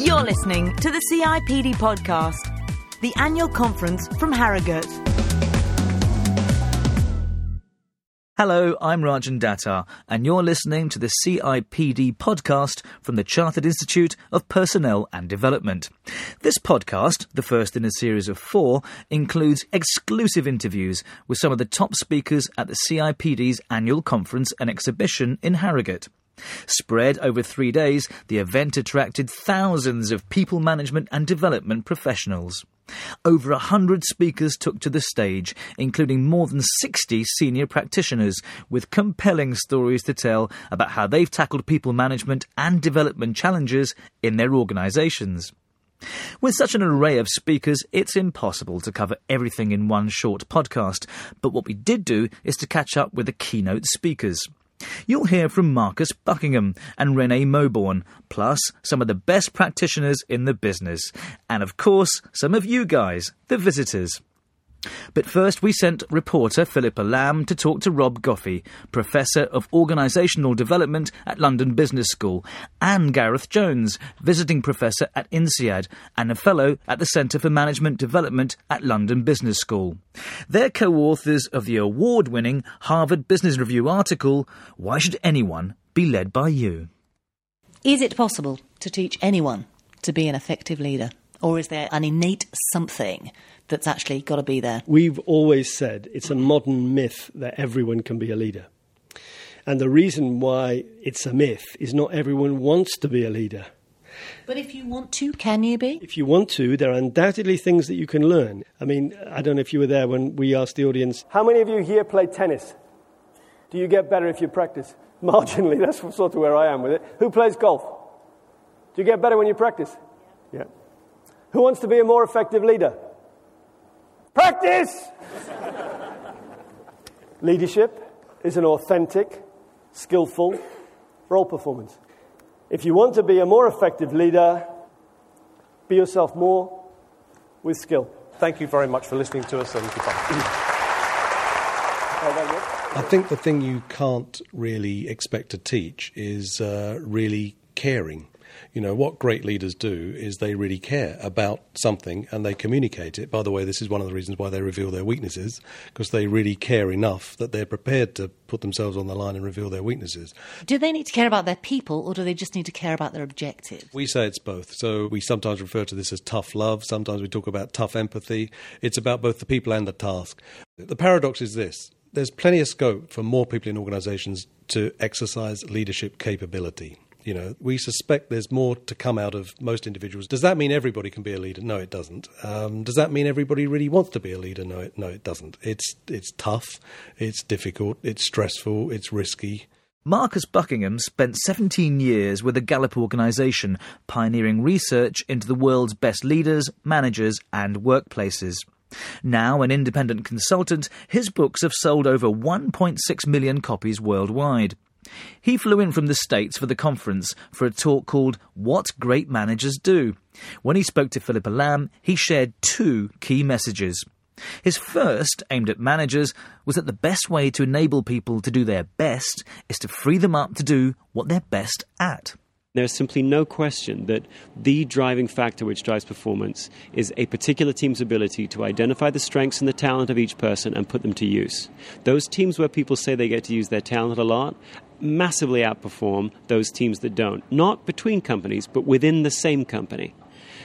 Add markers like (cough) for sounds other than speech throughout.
You're listening to the CIPD podcast, the annual conference from Harrogate. Hello, I'm Rajan Datar, and you're listening to the CIPD podcast from the Chartered Institute of Personnel and Development. This podcast, the first in a series of four, includes exclusive interviews with some of the top speakers at the CIPD's annual conference and exhibition in Harrogate. Spread over three days, the event attracted thousands of people management and development professionals. Over a hundred speakers took to the stage, including more than 60 senior practitioners, with compelling stories to tell about how they've tackled people management and development challenges in their organisations. With such an array of speakers, it's impossible to cover everything in one short podcast, but what we did do is to catch up with the keynote speakers. You'll hear from Marcus Buckingham and Renee Mauborgne, plus some of the best practitioners in the business, and of course, some of you guys, the visitors. But first, we sent reporter Philippa Lamb to talk to Rob Goffee, Professor of Organisational Development at London Business School, and Gareth Jones, Visiting Professor at INSEAD and a Fellow at the Centre for Management Development at London Business School. They're co authors of the award winning Harvard Business Review article, Why Should Anyone Be Led by You? Is it possible to teach anyone to be an effective leader? Or is there an innate something that's actually got to be there? We've always said it's a modern myth that everyone can be a leader. And the reason why it's a myth is not everyone wants to be a leader. But if you want to, can you be? If you want to, there are undoubtedly things that you can learn. I mean, I don't know if you were there when we asked the audience, How many of you here play tennis? Do you get better if you practice? (laughs) Marginally, that's sort of where I am with it. Who plays golf? Do you get better when you practice? Yeah. Who wants to be a more effective leader? Practice! Leadership is an authentic, skillful role performance. If you want to be a more effective leader, be yourself more with skill. Thank you very much for listening to us and goodbye. I think the thing you can't really expect to teach is uh, really caring you know, what great leaders do is they really care about something and they communicate it. By the way, this is one of the reasons why they reveal their weaknesses, because they really care enough that they're prepared to put themselves on the line and reveal their weaknesses. Do they need to care about their people or do they just need to care about their objectives? We say it's both. So we sometimes refer to this as tough love, sometimes we talk about tough empathy. It's about both the people and the task. The paradox is this there's plenty of scope for more people in organizations to exercise leadership capability. You know, we suspect there's more to come out of most individuals. Does that mean everybody can be a leader? No, it doesn't. Um, does that mean everybody really wants to be a leader? No, it, no, it doesn't. It's it's tough, it's difficult, it's stressful, it's risky. Marcus Buckingham spent 17 years with the Gallup organisation, pioneering research into the world's best leaders, managers, and workplaces. Now an independent consultant, his books have sold over 1.6 million copies worldwide. He flew in from the States for the conference for a talk called What Great Managers Do. When he spoke to Philippa Lamb, he shared two key messages. His first, aimed at managers, was that the best way to enable people to do their best is to free them up to do what they're best at. There's simply no question that the driving factor which drives performance is a particular team's ability to identify the strengths and the talent of each person and put them to use. Those teams where people say they get to use their talent a lot massively outperform those teams that don't, not between companies, but within the same company.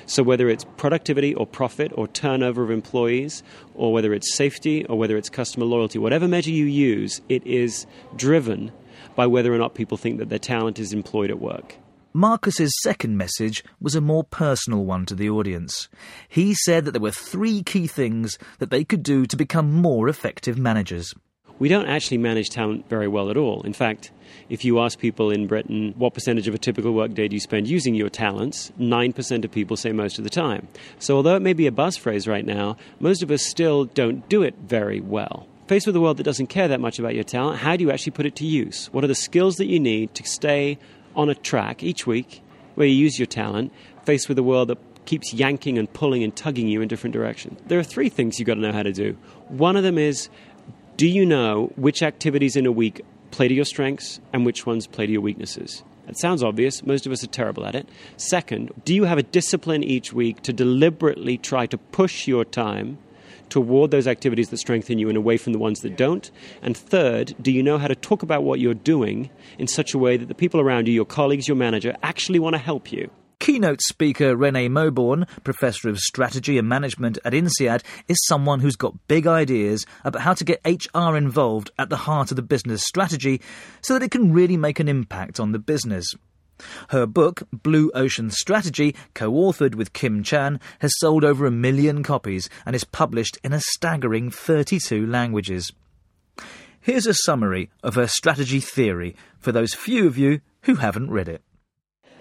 So, whether it's productivity or profit or turnover of employees, or whether it's safety or whether it's customer loyalty, whatever measure you use, it is driven by whether or not people think that their talent is employed at work. Marcus's second message was a more personal one to the audience. He said that there were three key things that they could do to become more effective managers we don't actually manage talent very well at all. In fact, if you ask people in Britain what percentage of a typical workday do you spend using your talents, 9% of people say most of the time. So, although it may be a buzz phrase right now, most of us still don't do it very well. Faced with a world that doesn't care that much about your talent, how do you actually put it to use? What are the skills that you need to stay on a track each week where you use your talent, faced with a world that keeps yanking and pulling and tugging you in different directions? There are three things you've got to know how to do. One of them is do you know which activities in a week play to your strengths and which ones play to your weaknesses? It sounds obvious. Most of us are terrible at it. Second, do you have a discipline each week to deliberately try to push your time toward those activities that strengthen you and away from the ones that don't? And third, do you know how to talk about what you're doing in such a way that the people around you, your colleagues, your manager, actually want to help you? Keynote speaker Renee Mauborgne, Professor of Strategy and Management at INSEAD, is someone who's got big ideas about how to get HR involved at the heart of the business strategy so that it can really make an impact on the business. Her book, Blue Ocean Strategy, co authored with Kim Chan, has sold over a million copies and is published in a staggering 32 languages. Here's a summary of her strategy theory for those few of you who haven't read it.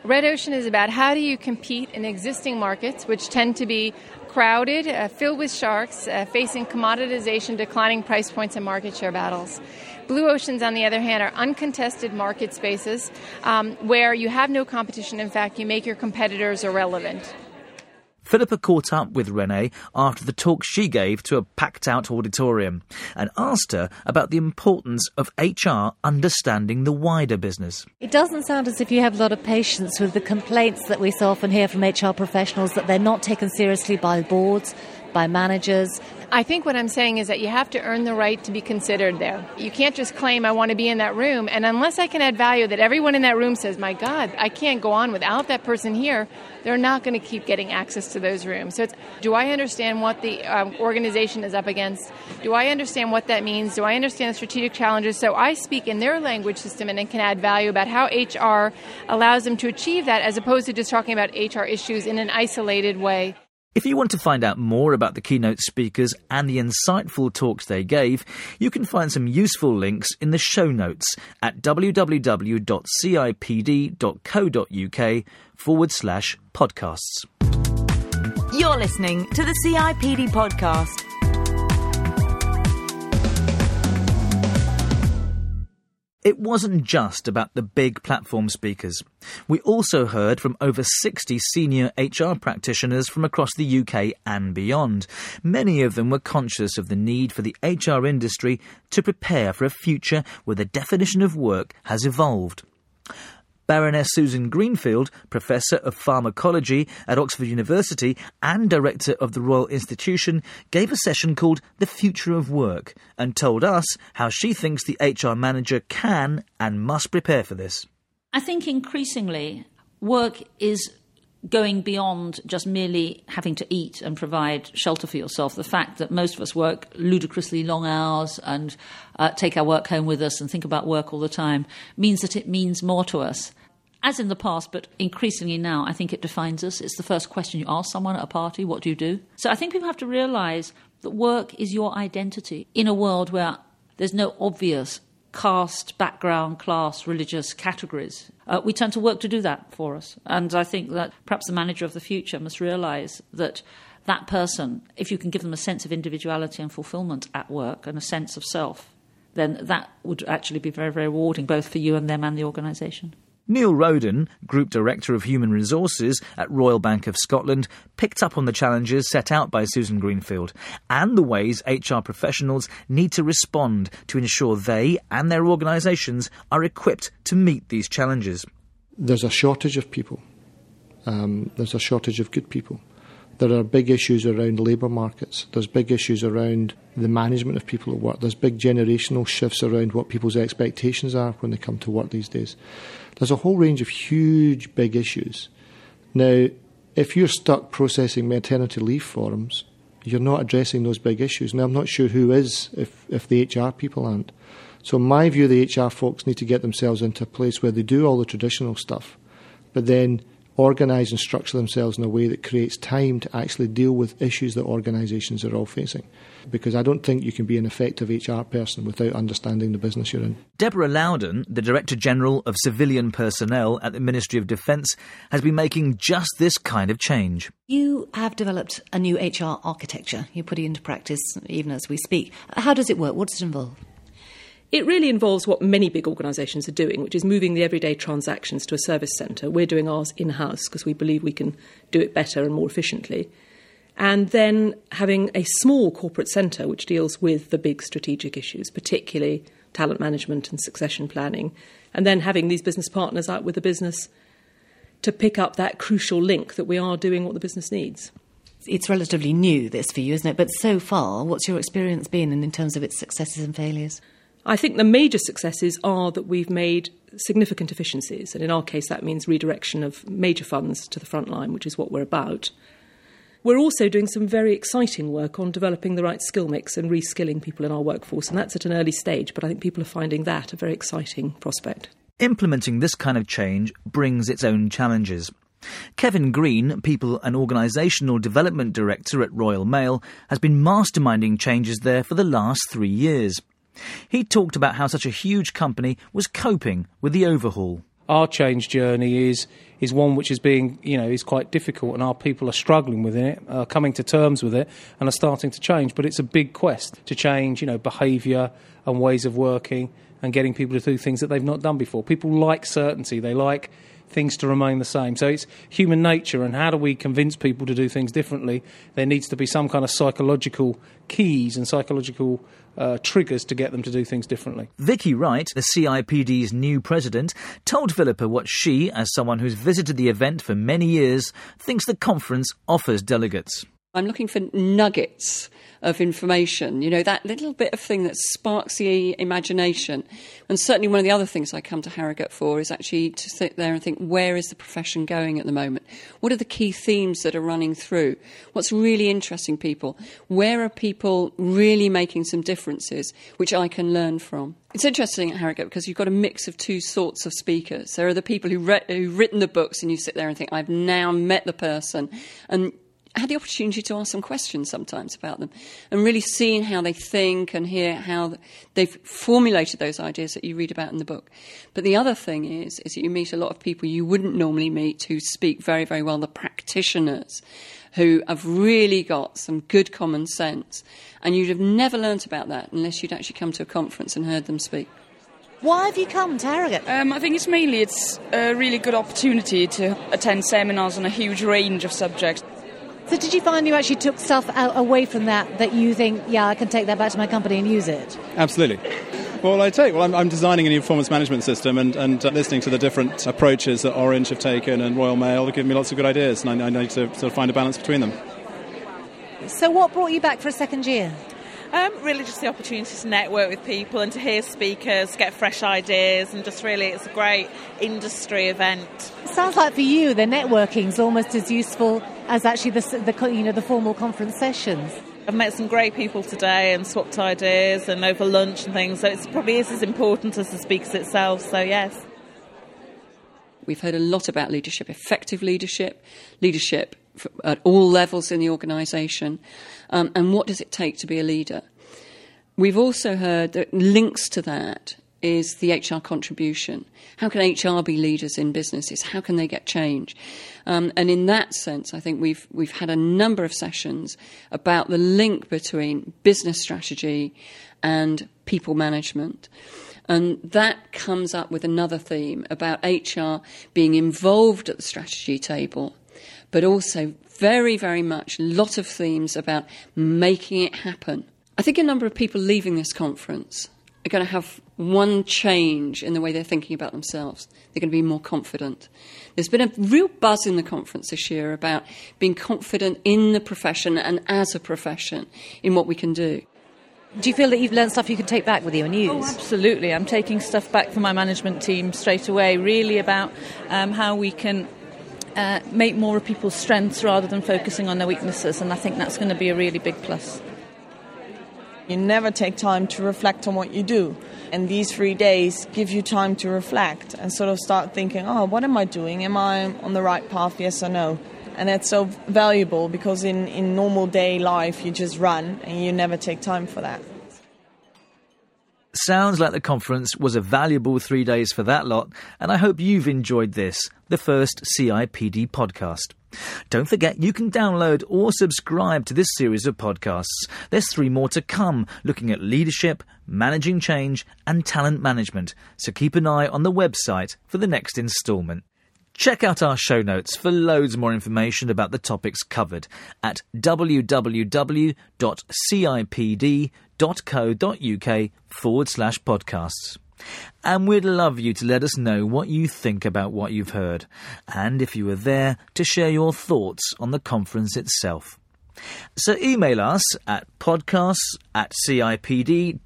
Red Ocean is about how do you compete in existing markets, which tend to be crowded, uh, filled with sharks, uh, facing commoditization, declining price points, and market share battles. Blue oceans, on the other hand, are uncontested market spaces um, where you have no competition. In fact, you make your competitors irrelevant. Philippa caught up with Renee after the talk she gave to a packed out auditorium and asked her about the importance of HR understanding the wider business. It doesn't sound as if you have a lot of patience with the complaints that we so often hear from HR professionals that they're not taken seriously by boards, by managers, I think what I'm saying is that you have to earn the right to be considered there. You can't just claim, I want to be in that room. And unless I can add value that everyone in that room says, my God, I can't go on without that person here, they're not going to keep getting access to those rooms. So do I understand what the um, organization is up against? Do I understand what that means? Do I understand the strategic challenges? So I speak in their language system and can add value about how HR allows them to achieve that as opposed to just talking about HR issues in an isolated way. If you want to find out more about the keynote speakers and the insightful talks they gave, you can find some useful links in the show notes at www.cipd.co.uk forward slash podcasts. You're listening to the CIPD podcast. It wasn't just about the big platform speakers. We also heard from over 60 senior HR practitioners from across the UK and beyond. Many of them were conscious of the need for the HR industry to prepare for a future where the definition of work has evolved. Baroness Susan Greenfield, Professor of Pharmacology at Oxford University and Director of the Royal Institution, gave a session called The Future of Work and told us how she thinks the HR manager can and must prepare for this. I think increasingly work is going beyond just merely having to eat and provide shelter for yourself. The fact that most of us work ludicrously long hours and uh, take our work home with us and think about work all the time means that it means more to us. As in the past, but increasingly now, I think it defines us. It's the first question you ask someone at a party what do you do? So I think people have to realize that work is your identity in a world where there's no obvious caste, background, class, religious categories. Uh, we turn to work to do that for us. And I think that perhaps the manager of the future must realize that that person, if you can give them a sense of individuality and fulfillment at work and a sense of self, then that would actually be very, very rewarding, both for you and them and the organisation. Neil Roden, Group Director of Human Resources at Royal Bank of Scotland, picked up on the challenges set out by Susan Greenfield and the ways HR professionals need to respond to ensure they and their organisations are equipped to meet these challenges. There's a shortage of people, um, there's a shortage of good people. There are big issues around labour markets. There's big issues around the management of people at work. There's big generational shifts around what people's expectations are when they come to work these days. There's a whole range of huge, big issues. Now, if you're stuck processing maternity leave forms, you're not addressing those big issues. Now, I'm not sure who is if, if the HR people aren't. So, in my view, the HR folks need to get themselves into a place where they do all the traditional stuff, but then organise and structure themselves in a way that creates time to actually deal with issues that organisations are all facing. Because I don't think you can be an effective HR person without understanding the business you're in. Deborah Loudon, the Director General of Civilian Personnel at the Ministry of Defence, has been making just this kind of change. You have developed a new HR architecture. You put it into practice even as we speak. How does it work? What does it involve? It really involves what many big organisations are doing, which is moving the everyday transactions to a service centre. We're doing ours in house because we believe we can do it better and more efficiently. And then having a small corporate centre which deals with the big strategic issues, particularly talent management and succession planning, and then having these business partners out with the business to pick up that crucial link that we are doing what the business needs. It's relatively new, this for you, isn't it? But so far, what's your experience been in, in terms of its successes and failures? I think the major successes are that we've made significant efficiencies, and in our case, that means redirection of major funds to the front line, which is what we're about. We're also doing some very exciting work on developing the right skill mix and reskilling people in our workforce, and that's at an early stage, but I think people are finding that a very exciting prospect. Implementing this kind of change brings its own challenges. Kevin Green, People and Organisational Development Director at Royal Mail, has been masterminding changes there for the last three years. He talked about how such a huge company was coping with the overhaul. Our change journey is is one which is being, you know, is quite difficult, and our people are struggling with it, are coming to terms with it, and are starting to change. But it's a big quest to change, you know, behaviour and ways of working, and getting people to do things that they've not done before. People like certainty; they like things to remain the same. So it's human nature, and how do we convince people to do things differently? There needs to be some kind of psychological keys and psychological uh, triggers to get them to do things differently. Vicky Wright, the CIPD's new president, told Philippa what she, as someone who's visited the event for many years, thinks the conference offers delegates. I'm looking for nuggets of information, you know, that little bit of thing that sparks the imagination. And certainly one of the other things I come to Harrogate for is actually to sit there and think, where is the profession going at the moment? What are the key themes that are running through? What's really interesting people? Where are people really making some differences, which I can learn from? It's interesting at Harrogate because you've got a mix of two sorts of speakers. There are the people who re- who've written the books, and you sit there and think, I've now met the person, and had the opportunity to ask some questions sometimes about them and really seeing how they think and hear how they've formulated those ideas that you read about in the book. But the other thing is, is that you meet a lot of people you wouldn't normally meet who speak very, very well, the practitioners who have really got some good common sense. And you'd have never learnt about that unless you'd actually come to a conference and heard them speak. Why have you come to Harrogate? Um, I think it's mainly it's a really good opportunity to attend seminars on a huge range of subjects. So, did you find you actually took stuff out, away from that that you think, yeah, I can take that back to my company and use it? Absolutely. Well, I take. Well, I'm, I'm, designing a new performance management system, and, and uh, listening to the different approaches that Orange have taken and Royal Mail have given me lots of good ideas, and I, I need to sort of find a balance between them. So, what brought you back for a second year? Um, really, just the opportunity to network with people and to hear speakers, get fresh ideas, and just really, it's a great industry event. sounds like for you, the networking is almost as useful as actually the, the you know the formal conference sessions. I've met some great people today and swapped ideas and over lunch and things. So it probably is as important as the speakers itself. So yes. We've heard a lot about leadership, effective leadership, leadership at all levels in the organisation, um, and what does it take to be a leader. We've also heard that links to that is the HR contribution. How can HR be leaders in businesses? How can they get change? Um, and in that sense, I think we've we've had a number of sessions about the link between business strategy and people management. And that comes up with another theme about HR being involved at the strategy table, but also very, very much a lot of themes about making it happen. I think a number of people leaving this conference are going to have one change in the way they're thinking about themselves. They're going to be more confident. There's been a real buzz in the conference this year about being confident in the profession and as a profession in what we can do. Do you feel that you've learned stuff you can take back with you and use? Oh, absolutely. I'm taking stuff back for my management team straight away, really about um, how we can uh, make more of people's strengths rather than focusing on their weaknesses, and I think that's going to be a really big plus. You never take time to reflect on what you do. And these three days give you time to reflect and sort of start thinking, oh, what am I doing? Am I on the right path, yes or no? And that's so valuable because in, in normal day life, you just run and you never take time for that. Sounds like the conference was a valuable three days for that lot, and I hope you've enjoyed this, the first CIPD podcast. Don't forget you can download or subscribe to this series of podcasts. There's three more to come, looking at leadership, managing change, and talent management, so keep an eye on the website for the next instalment. Check out our show notes for loads more information about the topics covered at www.cipd.org forward slash podcasts. And we'd love you to let us know what you think about what you've heard, and if you were there, to share your thoughts on the conference itself. So email us at podcasts at cipd.co.uk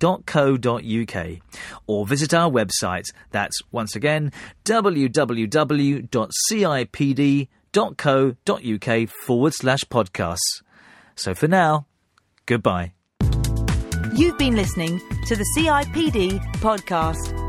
or visit our website. That's once again www.cipd.co.uk forward slash podcasts. So for now, goodbye. You've been listening to the CIPD podcast.